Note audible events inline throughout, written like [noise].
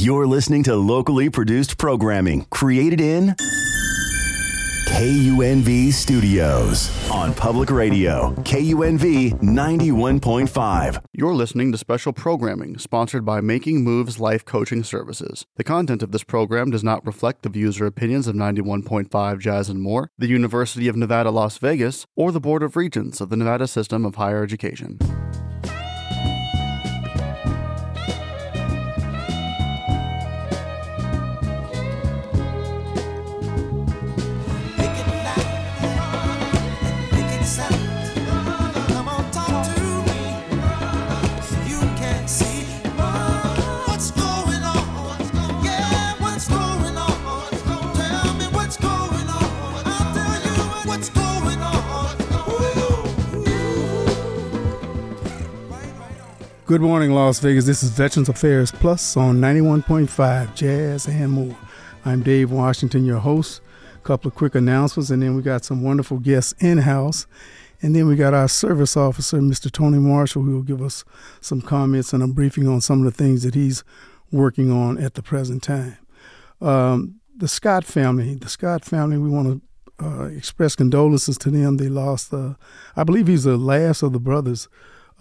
You're listening to locally produced programming created in KUNV Studios on Public Radio, KUNV 91.5. You're listening to special programming sponsored by Making Moves Life Coaching Services. The content of this program does not reflect the views or opinions of 91.5 Jazz and More, the University of Nevada, Las Vegas, or the Board of Regents of the Nevada System of Higher Education. Good morning, Las Vegas. This is Veterans Affairs Plus on 91.5 Jazz and More. I'm Dave Washington, your host. A couple of quick announcements, and then we got some wonderful guests in house. And then we got our service officer, Mr. Tony Marshall, who will give us some comments and a briefing on some of the things that he's working on at the present time. Um, the Scott family, the Scott family, we want to uh, express condolences to them. They lost, uh, I believe he's the last of the brothers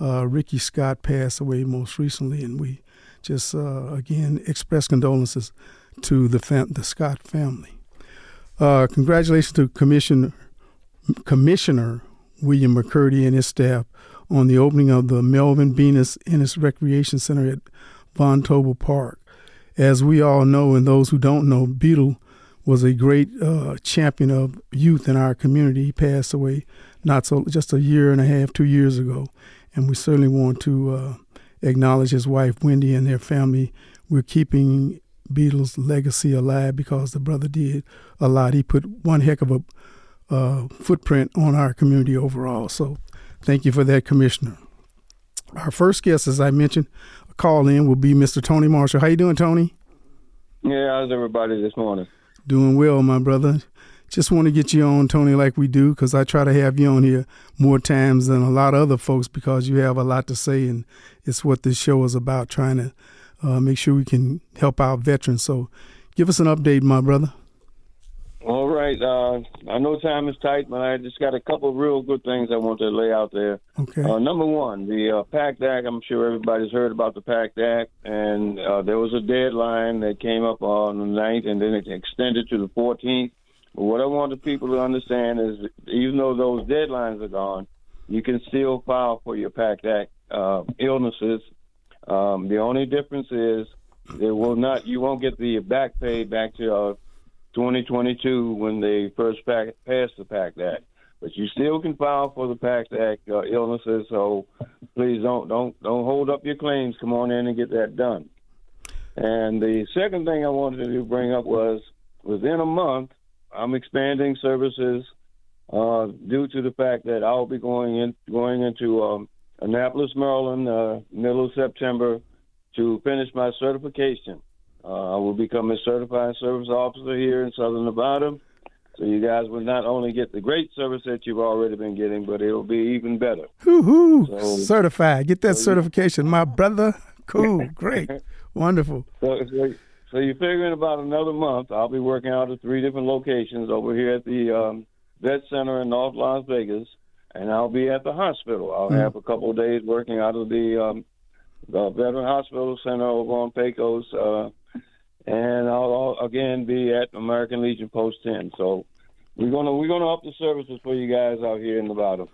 uh, Ricky Scott passed away most recently, and we just uh, again express condolences to the fam- the Scott family. Uh, congratulations to Commissioner Commissioner William McCurdy and his staff on the opening of the Melvin Venus Ennis Recreation Center at Von Tobel Park. As we all know, and those who don't know, Beetle was a great uh, champion of youth in our community. He passed away not so just a year and a half, two years ago, and we certainly want to uh, acknowledge his wife Wendy and their family. We're keeping Beetle's legacy alive because the brother did a lot. He put one heck of a uh, footprint on our community overall. So, thank you for that, Commissioner. Our first guest, as I mentioned, a call in will be Mr. Tony Marshall. How you doing, Tony? Yeah, how's everybody this morning? Doing well, my brother just want to get you on, Tony, like we do, because I try to have you on here more times than a lot of other folks because you have a lot to say, and it's what this show is about trying to uh, make sure we can help our veterans. So give us an update, my brother. All right. Uh, I know time is tight, but I just got a couple of real good things I want to lay out there. Okay. Uh, number one, the uh, PACT Act. I'm sure everybody's heard about the PACT Act, and uh, there was a deadline that came up on the 9th, and then it extended to the 14th. But what I want the people to understand is, even though those deadlines are gone, you can still file for your PACT Act uh, illnesses. Um, the only difference is they will not. You won't get the back pay back to uh, 2022 when they first pack, passed the PACT Act. But you still can file for the PACT Act uh, illnesses. So please don't don't don't hold up your claims. Come on in and get that done. And the second thing I wanted to bring up was within a month, I'm expanding services uh, due to the fact that I'll be going in going into um, Annapolis, Maryland, uh, middle of September to finish my certification. Uh, I will become a certified service officer here in Southern Nevada. So you guys will not only get the great service that you've already been getting, but it'll be even better. Hoo-hoo. So, certified. Get that so certification, my brother. Cool. [laughs] Great. Wonderful. So, so, you figure in about another month, I'll be working out of three different locations over here at the um, Vet Center in North Las Vegas, and I'll be at the hospital. I'll mm. have a couple of days working out of the, um, the Veteran Hospital Center over on Pecos, uh, and I'll, I'll again be at American Legion Post 10. So we're gonna we're gonna up the services for you guys out here in Nevada.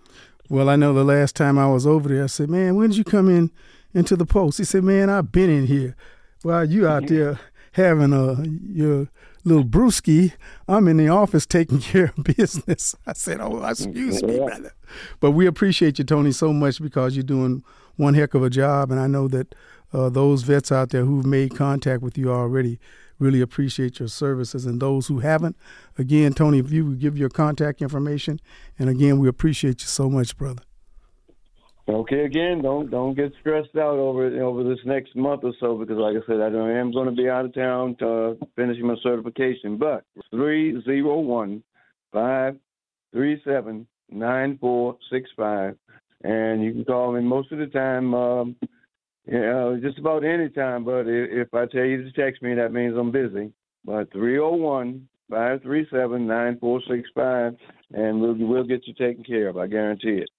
Well, I know the last time I was over there, I said, "Man, when did you come in into the post?" He said, "Man, I've been in here." Well, you out [laughs] there having a your little brewski. I'm in the office taking [laughs] care of business. I said, "Oh, excuse me, brother," but we appreciate you, Tony, so much because you're doing one heck of a job, and I know that uh, those vets out there who've made contact with you already really appreciate your services, and those who haven't, again, Tony, if you would give your contact information, and again, we appreciate you so much, brother. Okay, again, don't don't get stressed out over over this next month or so because, like I said, I am going to be out of town to finishing my certification. But three zero one five three seven nine four six five, and you can call me most of the time. Um, know, just about any time. But if if I tell you to text me, that means I'm busy. But three zero one five three seven nine four six five, and we'll, we'll get you taken care of. I guarantee it.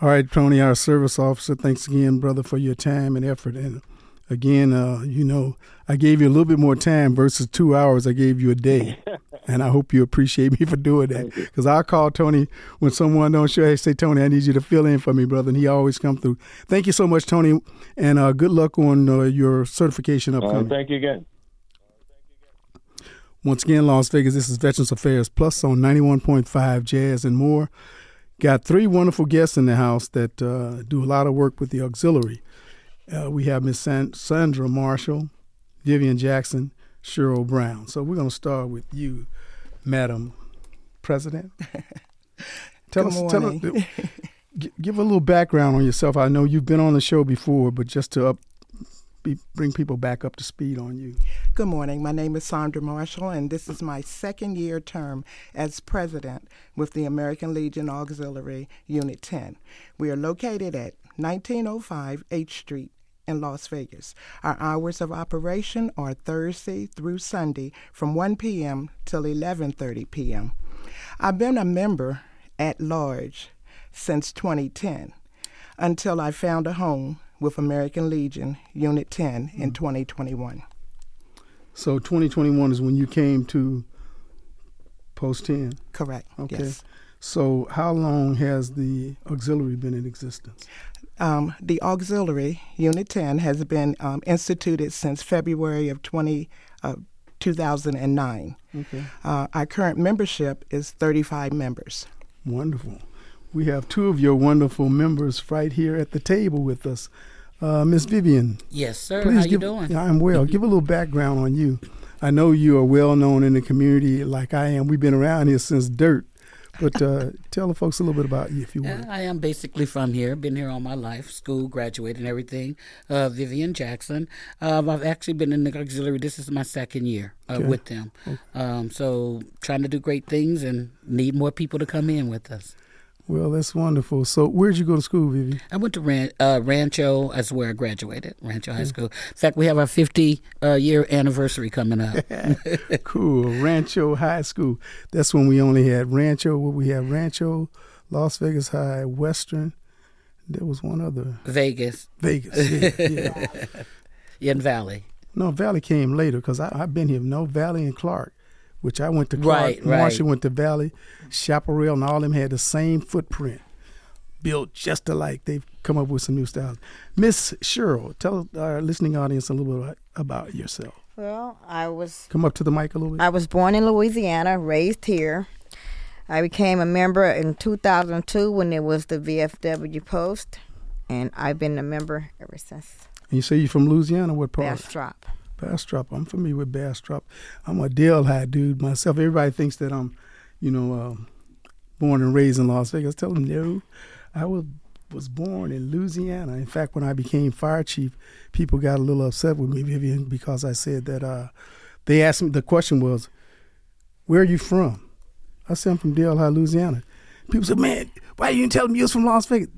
All right, Tony, our service officer, thanks again, brother, for your time and effort. And again, uh, you know, I gave you a little bit more time versus two hours. I gave you a day, [laughs] and I hope you appreciate me [laughs] for doing that. Because I call Tony when someone don't show. Hey, say, Tony, I need you to fill in for me, brother, and he always come through. Thank you so much, Tony, and uh, good luck on uh, your certification upcoming. Uh, thank you again. Once again, Las Vegas, this is Veterans Affairs Plus on 91.5 Jazz and more. Got three wonderful guests in the house that uh, do a lot of work with the auxiliary. Uh, we have Miss San- Sandra Marshall, Vivian Jackson, Cheryl Brown. So we're going to start with you, Madam President. [laughs] tell Good us, morning. tell us, give a little background on yourself. I know you've been on the show before, but just to up, bring people back up to speed on you. Good morning. My name is Sandra Marshall, and this is my second year term as president with the American Legion Auxiliary Unit 10. We are located at 1905 H Street in Las Vegas. Our hours of operation are Thursday through Sunday from 1 p.m. till 11:30 p.m. I've been a member at large since 2010 until I found a home with American Legion Unit 10 in 2021. So 2021 is when you came to Post 10? Correct. Okay. Yes. So how long has the auxiliary been in existence? Um, the auxiliary, Unit 10, has been um, instituted since February of 20, uh, 2009. Okay. Uh, our current membership is 35 members. Wonderful we have two of your wonderful members right here at the table with us. Uh, Miss Vivian. Yes, sir. Please How give, you doing? I'm well. give a little background on you. I know you are well known in the community like I am. We've been around here since dirt. But uh, [laughs] tell the folks a little bit about you, if you would. I am basically from here. Been here all my life. School, graduated, and everything. Uh, Vivian Jackson. Um, I've actually been in the auxiliary. This is my second year uh, okay. with them. Okay. Um, so trying to do great things and need more people to come in with us. Well, that's wonderful. So, where'd you go to school, Vivi? I went to Ran- uh, Rancho. That's where I graduated, Rancho High School. In fact, we have our 50 uh, year anniversary coming up. [laughs] cool. Rancho High School. That's when we only had Rancho. What we had Rancho, Las Vegas High, Western. There was one other. Vegas. Vegas. Yeah. yeah. [laughs] in Valley. No, Valley came later because I've been here. No, Valley and Clark which I went to Clark. Right, Marshall went to Valley. Chaparral and all of them had the same footprint, built just alike. They've come up with some new styles. Miss Cheryl, tell our listening audience a little bit about yourself. Well, I was. Come up to the mic a little bit. I was born in Louisiana, raised here. I became a member in 2002 when it was the VFW post, and I've been a member ever since. And you say you're from Louisiana? What part? Bastrop. Bastrop. I'm familiar with Bastrop. I'm a Delhi dude myself. Everybody thinks that I'm, you know, uh, born and raised in Las Vegas. Tell them no. I was was born in Louisiana. In fact, when I became fire chief, people got a little upset with me, Vivian, because I said that. Uh, they asked me. The question was, "Where are you from?" I said, "I'm from Delhi, Louisiana." People said, "Man, why you didn't tell me you was from Las Vegas?"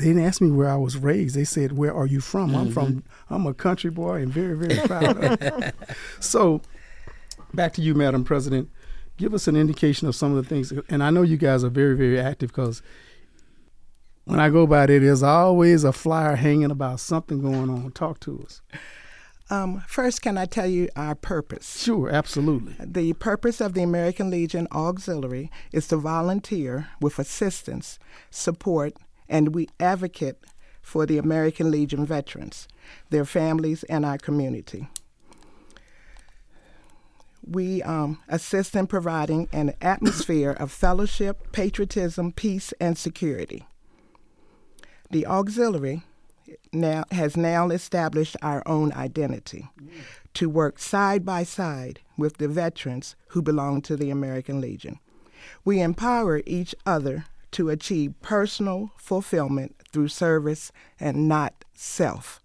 They didn't ask me where I was raised. They said, "Where are you from?" Mm-hmm. I'm from. Mm-hmm. I'm a country boy and very, very proud of it. [laughs] so, back to you, Madam President. Give us an indication of some of the things, and I know you guys are very, very active because when I go by there, there's always a flyer hanging about something going on. Talk to us. Um, first, can I tell you our purpose? Sure, absolutely. The purpose of the American Legion Auxiliary is to volunteer with assistance, support, and we advocate for the American Legion veterans, their families, and our community. We um, assist in providing an atmosphere of fellowship, patriotism, peace, and security. The auxiliary now has now established our own identity to work side by side with the veterans who belong to the American Legion. We empower each other to achieve personal fulfillment through service and not self.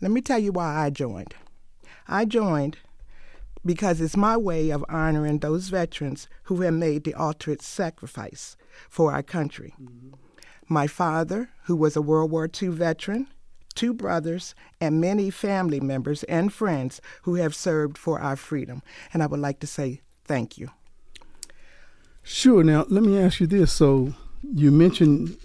Let me tell you why I joined. I joined because it's my way of honoring those veterans who have made the ultimate sacrifice for our country. Mm-hmm. My father, who was a World War II veteran, two brothers, and many family members and friends who have served for our freedom. And I would like to say thank you. Sure. Now, let me ask you this. So, you mentioned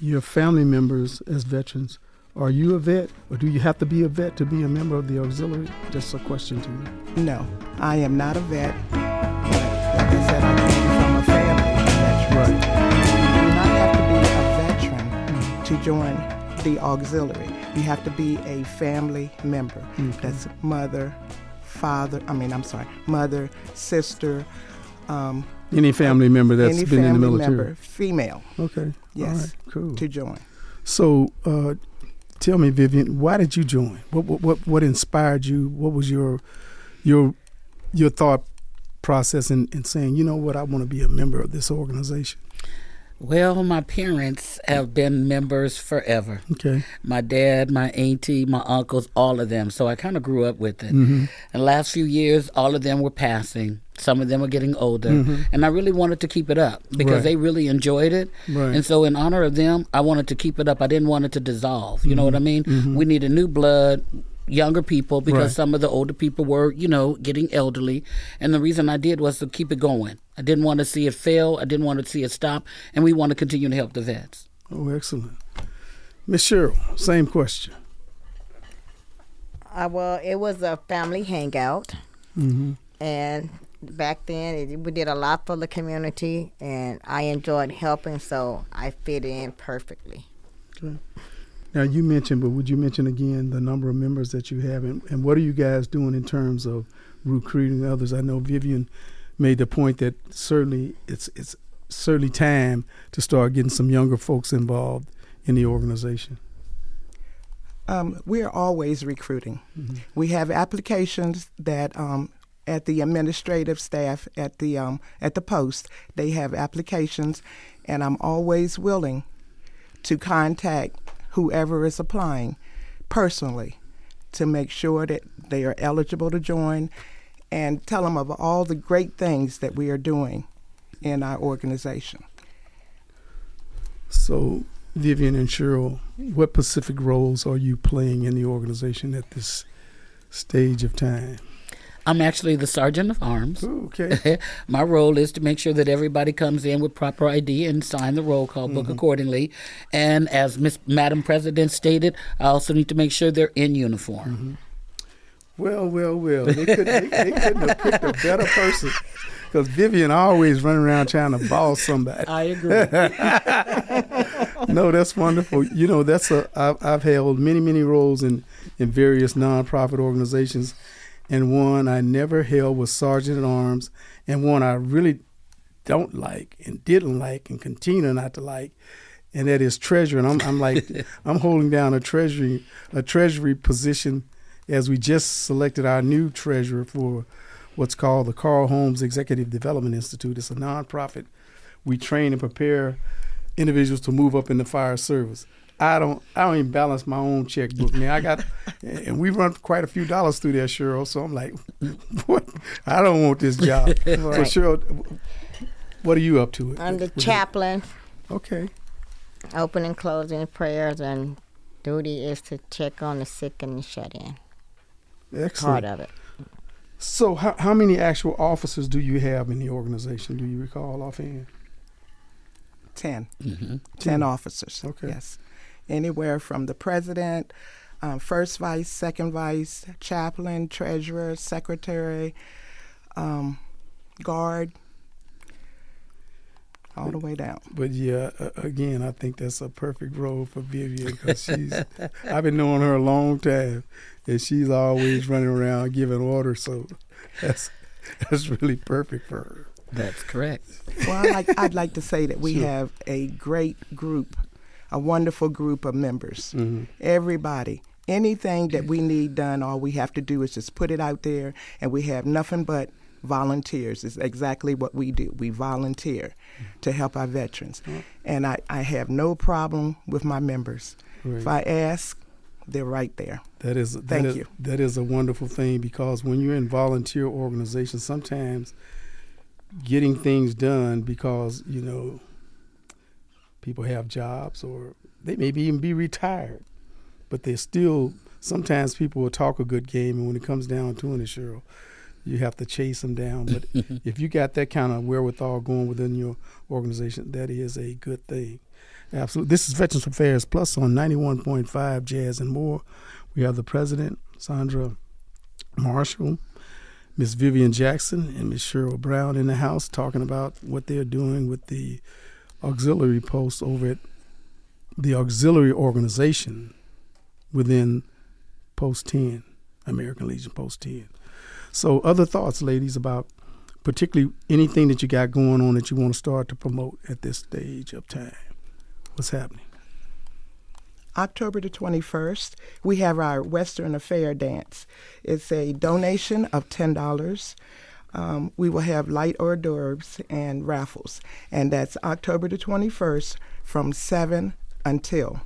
your family members as veterans. Are you a vet, or do you have to be a vet to be a member of the auxiliary? Just a question to you. No, I am not a vet. But like I said, I came from a family of veterans. You do not have to be a veteran to join the auxiliary. You have to be a family member. That's mother, father. I mean, I'm sorry, mother, sister. Um, Any family member that's any been in the family military. member, female, Okay. Yes. All right. Cool. to join. So, uh, tell me, Vivian, why did you join? What, what what what inspired you? What was your your your thought process in, in saying, you know what, I want to be a member of this organization? Well, my parents have been members forever. Okay. My dad, my auntie, my uncles, all of them. So I kind of grew up with it. Mm-hmm. In the last few years, all of them were passing. Some of them are getting older. Mm-hmm. And I really wanted to keep it up because Right. they really enjoyed it. Right. And so, in honor of them, I wanted to keep it up. I didn't want it to dissolve. You know what I mean? We needed new blood, younger people, because Mm-hmm. Right. some of the older people were, you know, getting elderly. And the reason I did was to keep it going. I didn't want to see it fail. I didn't want to see it stop. And we want to continue to help the vets. Oh, excellent. Miss Cheryl, same question. Uh, well, it was a family hangout, Mm-hmm. and back then it, we did a lot for the community, and I enjoyed helping, so I fit in perfectly. Now you mentioned, but would you mention again the number of members that you have, and, and what are you guys doing in terms of recruiting others? I know Vivian made the point that certainly it's it's certainly time to start getting some younger folks involved in the organization. Um, we're always recruiting. We have applications that um, at the administrative staff at the um, at the post they have applications, and I'm always willing to contact whoever is applying personally to make sure that they are eligible to join, and tell them of all the great things that we are doing in our organization. So, Vivian and Cheryl, what specific roles are you playing in the organization at this stage of time? I'm actually the sergeant of arms. Okay. [laughs] My role is to make sure that everybody comes in with proper ID and sign the roll call book mm-hmm. accordingly. And as Miss Madam President stated, I also need to make sure they're in uniform. Mm-hmm. Well, well, well. They couldn't, they, they couldn't have picked a better person. Because Vivian always running around trying to boss somebody. I agree. [laughs] no, that's wonderful. You know, that's a I've, I've held many, many roles in in various nonprofit organizations, and one I never held was sergeant at arms, and one I really don't like and didn't like and continue not to like, and that is treasurer. And I'm I'm like [laughs] I'm holding down a treasury a treasury position as we just selected our new treasurer for what's called the Carl Holmes Executive Development Institute. It's a nonprofit. We train and prepare individuals to move up in the fire service. I don't I don't even balance my own checkbook, man. I got [laughs] and we run quite a few dollars through there, Cheryl. So I'm like, what? I don't want this job. [laughs] So Cheryl, what are you up to? I'm the What- chaplain, Okay. opening, closing prayers, and duty is to check on the sick and the shut in. Excellent. Part of it. So how how many actual officers do you have in the organization? Do you recall offhand? 10. hmm 10 officers. Okay. Yes. Anywhere from the president, um, first vice, second vice, chaplain, treasurer, secretary, um, guard, all the way down. But yeah, uh, again, I think that's a perfect role for Vivian because she's. I've been knowing her a long time, and she's always running around giving orders. So that's that's really perfect for her. That's correct. Well, I'd like, I'd like to say that we Sure. have a great group, a wonderful group of members. Mm-hmm. Everybody. Anything that we need done, all we have to do is just put it out there, and we have nothing but volunteers. Is exactly what we do. We volunteer to help our veterans, and I, I have no problem with my members. If I ask, they're right there. That is Thank is- you. That is a wonderful thing because when you're in volunteer organizations, sometimes getting things done because you know people have jobs or they maybe even be retired, but they're still. Sometimes people will talk a good game, and when it comes down to it, Cheryl, you have to chase them down. But [laughs] if you got that kind of wherewithal going within your organization, that is a good thing. Absolutely. This is Veterans Affairs Plus on 91.5 Jazz and More. We have the president, Sandra Marshall, Miss Vivian Jackson, and Miss Cheryl Brown in the house talking about what they're doing with the auxiliary post over at the auxiliary organization within Post 10, American Legion Post 10. So, other thoughts, ladies, about particularly anything that you got going on that you want to start to promote at this stage of time? What's happening? October the 21st, we have our Western Affair Dance. It's a donation of $10. Um, we will have light hors d'oeuvres and raffles, and that's October the 21st from 7 until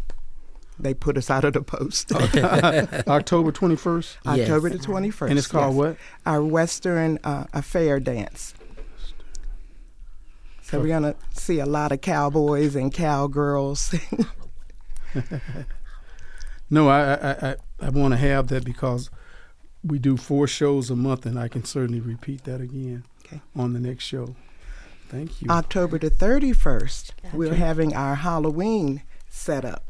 they put us out of the post. [laughs] October 21st? October the 21st. And it's called yes. what? Our Western uh, Affair Dance. So we're going to see a lot of cowboys and cowgirls. [laughs] no, I I, I, I want to have that because we do four shows a month, and I can certainly repeat that again Okay. on the next show. Thank you. October the 31st, we're having our Halloween set up.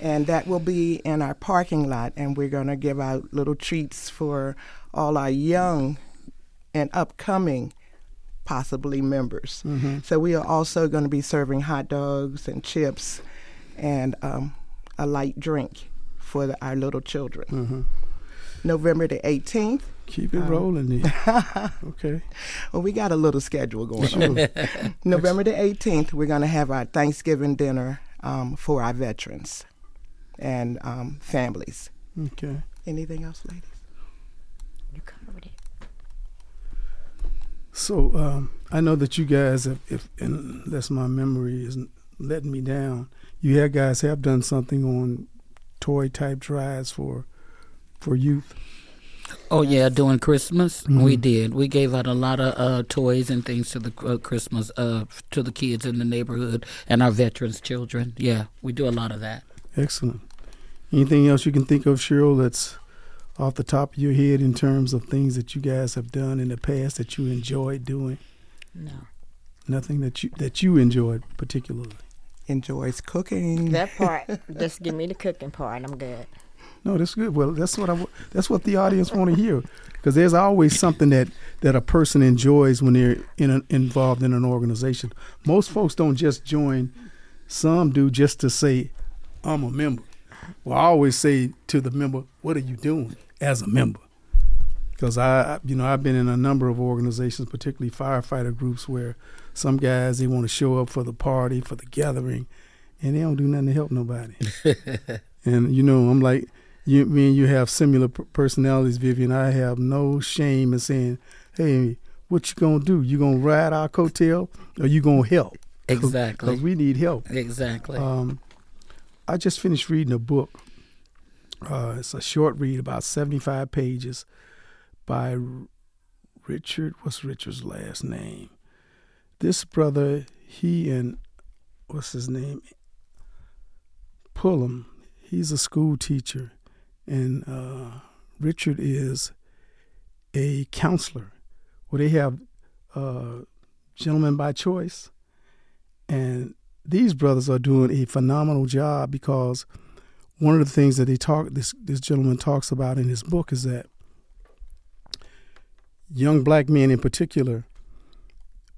And that will be in our parking lot, and we're going to give out little treats for all our young and upcoming, possibly members. So we are also going to be serving hot dogs and chips and um, a light drink for the, our little children. November the 18th, Keep it rolling there. [laughs] okay. well, we got a little schedule going on. [laughs] November the 18th, we're going to have our Thanksgiving dinner um, for our veterans and um, families. Okay. Anything else, ladies? You covered it. So um, I know that you guys, have, if unless my memory isn't letting me down, you guys have done something on toy type drives for for youth. Oh yeah, during Christmas Mm-hmm. we did. We gave out a lot of uh, toys and things to the uh, Christmas uh, to the kids in the neighborhood and our veterans' children. Yeah, we do a lot of that. Excellent. Anything else you can think of, Cheryl, that's off the top of your head in terms of things that you guys have done in the past that you enjoyed doing? No. Nothing that you that you enjoyed particularly. Enjoys cooking. That part, [laughs] just give me the cooking part. I'm good. No, that's good. Well, that's what I. That's what the audience want to hear, because there's always something that that a person enjoys when they're in an, involved in an organization. Most folks don't just join; some do just to say, "I'm a member." Well, I always say to the member, "What are you doing as a member?" Because I, I- you know, I've been in a number of organizations, particularly firefighter groups, where some guys they want to show up for the party, for the gathering, and they don't do nothing to help nobody. [laughs] and you know, I'm like, you, me and you have similar personalities, Vivian. I have no shame in saying, "Hey, what you gonna do? You gonna ride our coattail, or you gonna help?" [laughs] Exactly. Because we need help. Exactly. Um, I just finished reading a book. Uh, it's a short read, about 75 pages, by Richard. What's Richard's last name? This brother, he and what's his name? Pullum. He's a school teacher, and uh, Richard is a counselor. Well, they have uh, gentlemen by choice, and these brothers are doing a phenomenal job because one of the things that they talk this this gentleman talks about in his book is that young black men in particular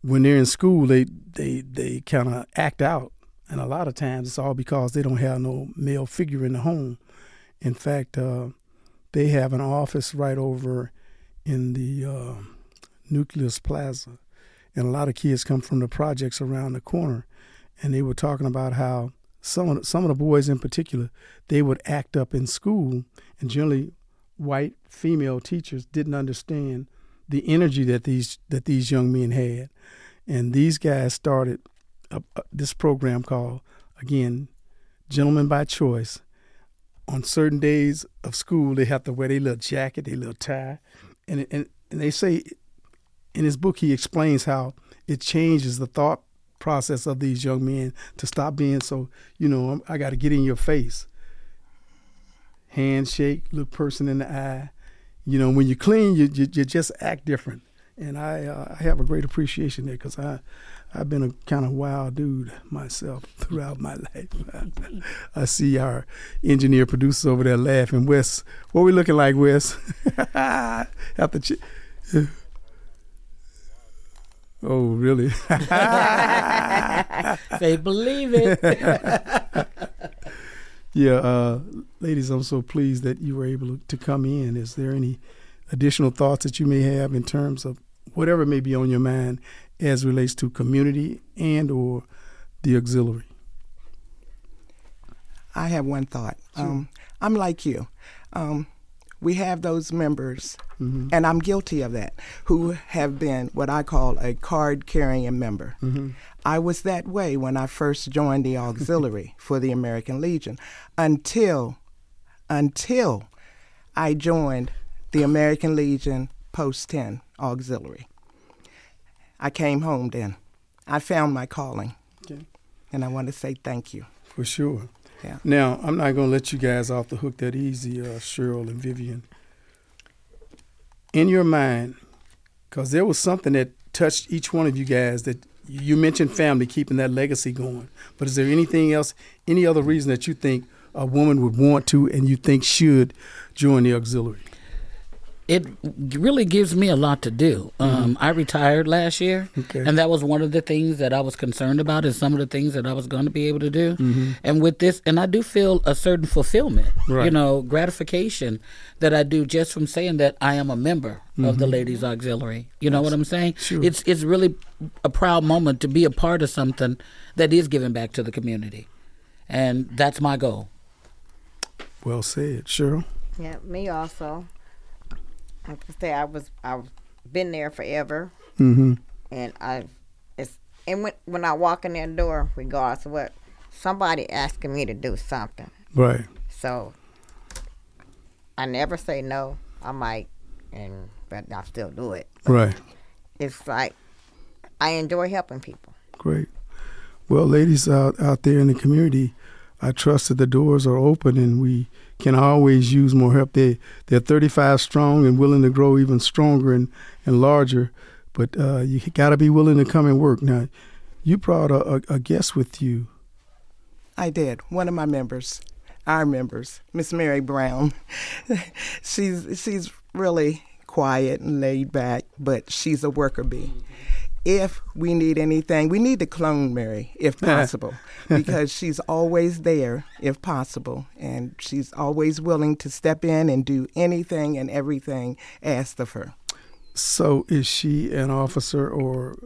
when they're in school they they they kind of act out. And a lot of times it's all because they don't have no male figure in the home in fact uh, they have an office right over in the uh, nucleus plaza. And a lot of kids come from the projects around the corner. And they were talking about how some of some of the boys in particular they would act up in school. And generally white female teachers didn't understand the energy that these that these young men had. And these guys started a, a, this program called again gentlemen by choice on certain days of school they have to wear their little jacket their little tie. And and, and they say in his book he explains how it changes the thought process of these young men to stop being so you know i got to get in your face. Handshake, look person in the eye. You know, when you clean, you you, you just act different, and I uh, I have a great appreciation there because I I've been a kind of wild dude myself [laughs] throughout my life. [laughs] I see our engineer producer over there laughing. Wes, what we looking like, Wes? [laughs] After ch- [sighs] Oh, really? they believe it. yeah, uh, ladies, I'm so pleased that you were able to come in. Is there any additional thoughts that you may have in terms of whatever may be on your mind as relates to community and or the auxiliary? I have one thought. Sure. Um, I'm like you. Um, we have those members, mm-hmm. and I'm guilty of that, who have been what I call a card carrying member. Mm-hmm. I was that way when I first joined the auxiliary [laughs] for the American Legion until until I joined the American Legion Post 10 Auxiliary. I came home then. I found my calling. Okay. And I want to say thank you. For sure. Yeah. Now, I'm not going to let you guys off the hook that easy, uh, Cheryl and Vivian. In your mind, because there was something that touched each one of you guys that you mentioned family, keeping that legacy going. But is there anything else, any other reason that you think a woman would want to and you think should join the auxiliary? It really gives me a lot to do. Um, mm-hmm. I retired last year, okay. and that was one of the things that I was concerned about, and some of the things that I was going to be able to do. Mm-hmm. And with this, and I do feel a certain fulfillment, right. you know, gratification that I do just from saying that I am a member mm-hmm. of the mm-hmm. Ladies Auxiliary. You know what I'm saying? Sure. It's it's really a proud moment to be a part of something that is giving back to the community, and that's my goal. Well said, Cheryl. Yeah, me also. I can say I was I've been there forever, mm-hmm. and I it's and when when I walk in that door, regardless of what, somebody asking me to do something. Right. So I never say no. I might, and but I still do it. But right. It's like I enjoy helping people. Great. Well, ladies out out there in the community, I trust that the doors are open and we can always use more help. They they're 35 strong and willing to grow even stronger and, and larger, but uh, you got to be willing to come and work. Now, you brought a, a, a, guest with you. I did. One of my members, our members, Miss Mary Brown. [laughs] she's she's really quiet and laid back, but she's a worker bee if we need anything. We need to clone Mary if [laughs] possible because she's always there if possible. And she's always willing to step in and do anything and everything asked of her. So is she an officer or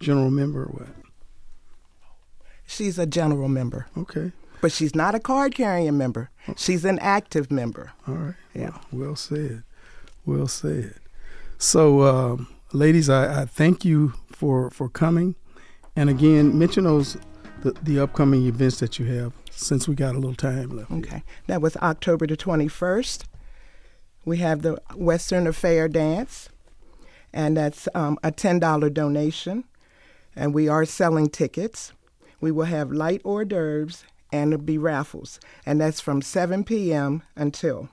general member or what? She's a general member. Okay. But she's not a card carrying member. She's an active member. All right. Yeah. Well, well said. Well said. So, um, ladies, I, I thank you for for coming, and again, mention those the, the upcoming events that you have since we got a little time left. Okay, that was October the twenty first. We have the Western Affair Dance, and that's um, a ten dollar donation, and we are selling tickets. We will have light hors d'oeuvres and it'll be raffles, and that's from 7 p.m. until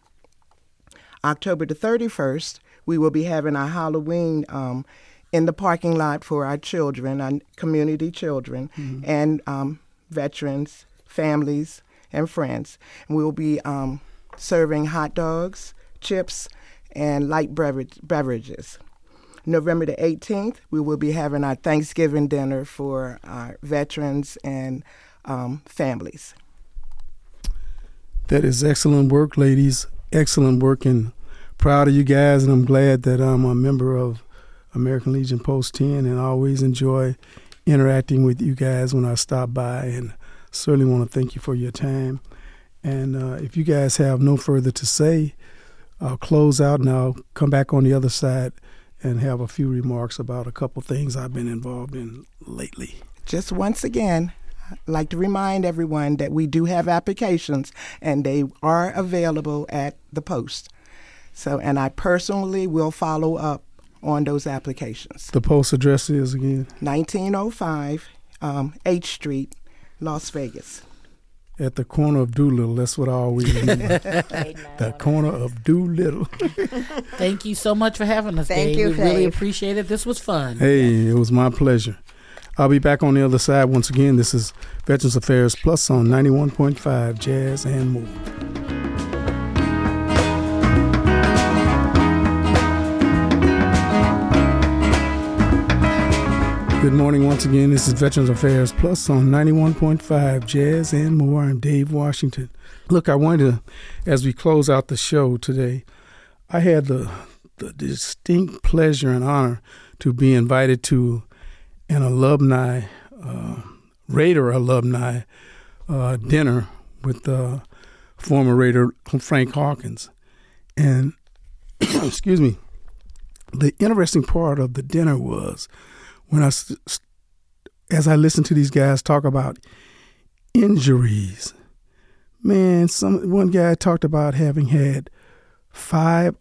October the 31st. We will be having our Halloween um, in the parking lot for our children, our community children, mm-hmm. and um, veterans, families, and friends. We'll be um, serving hot dogs, chips, and light beverage, beverages. November the 18th, we will be having our Thanksgiving dinner for our veterans and um, families. That is excellent work, ladies. Excellent work, and proud of you guys. And I'm glad that I'm a member of American Legion Post 10, and always enjoy interacting with you guys when I stop by. And certainly want to thank you for your time. And uh, if you guys have no further to say, I'll close out and I'll come back on the other side and have a few remarks about a couple things I've been involved in lately. Just once again, I'd like to remind everyone that we do have applications and they are available at the post. So, and I personally will follow up on those applications. The post address is again 1905 um, H Street, Las Vegas. at the corner of Doolittle. That's what I always [laughs] remember. the corner of Doolittle. [laughs] Thank you so much for having us, Thank Dave. you, we really appreciate it. This was fun. Hey, it was my pleasure. I'll be back on the other side once again. This is Veterans Affairs Plus on 91.5 Jazz and more. Good morning once again. This is Veterans Affairs Plus on 91.5 Jazz and more. I'm Dave Washington. Look, I wanted to, as we close out the show today, I had the, the distinct pleasure and honor to be invited to an alumni, uh, Raider alumni uh, dinner with uh, former Raider Frank Hawkins. And, [coughs] excuse me, the interesting part of the dinner was when I, as I listened to these guys talk about injuries, man, some one guy talked about having had five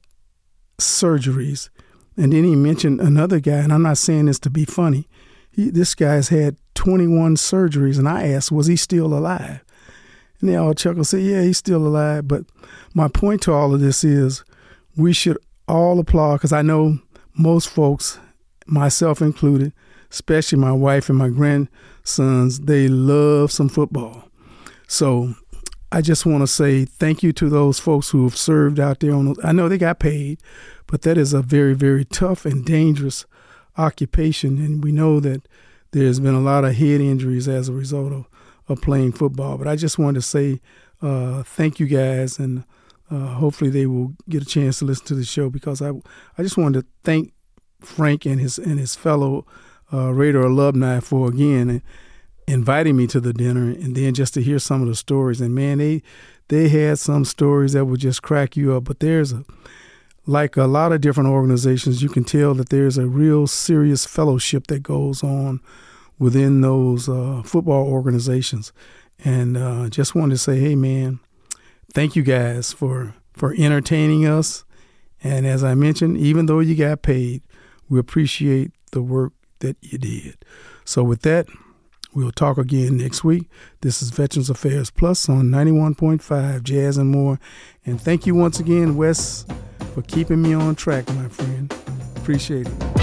surgeries, and then he mentioned another guy, and I'm not saying this to be funny. He, this guy's had 21 surgeries, and I asked, was he still alive? And they all chuckled, say, yeah, he's still alive. But my point to all of this is, we should all applaud because I know most folks, myself included, especially my wife and my grandsons, they love some football. So I just want to say thank you to those folks who have served out there. On those, I know they got paid, but that is a very, very tough and dangerous occupation, and we know that there's been a lot of head injuries as a result of, of playing football. But I just wanted to say uh, thank you guys, and uh, hopefully they will get a chance to listen to the show because I I just wanted to thank Frank and his and his fellow uh, Raider alumni for again inviting me to the dinner and then just to hear some of the stories. And man they they had some stories that would just crack you up. But there's a like a lot of different organizations you can tell that there's a real serious fellowship that goes on within those uh, football organizations. And uh, just wanted to say hey man thank you guys for for entertaining us. And as i mentioned even though you got paid we appreciate the work that you did so with that We'll talk again next week. This is Veterans Affairs Plus on 91.5 Jazz and More. And thank you once again, Wes, for keeping me on track, my friend. Appreciate it.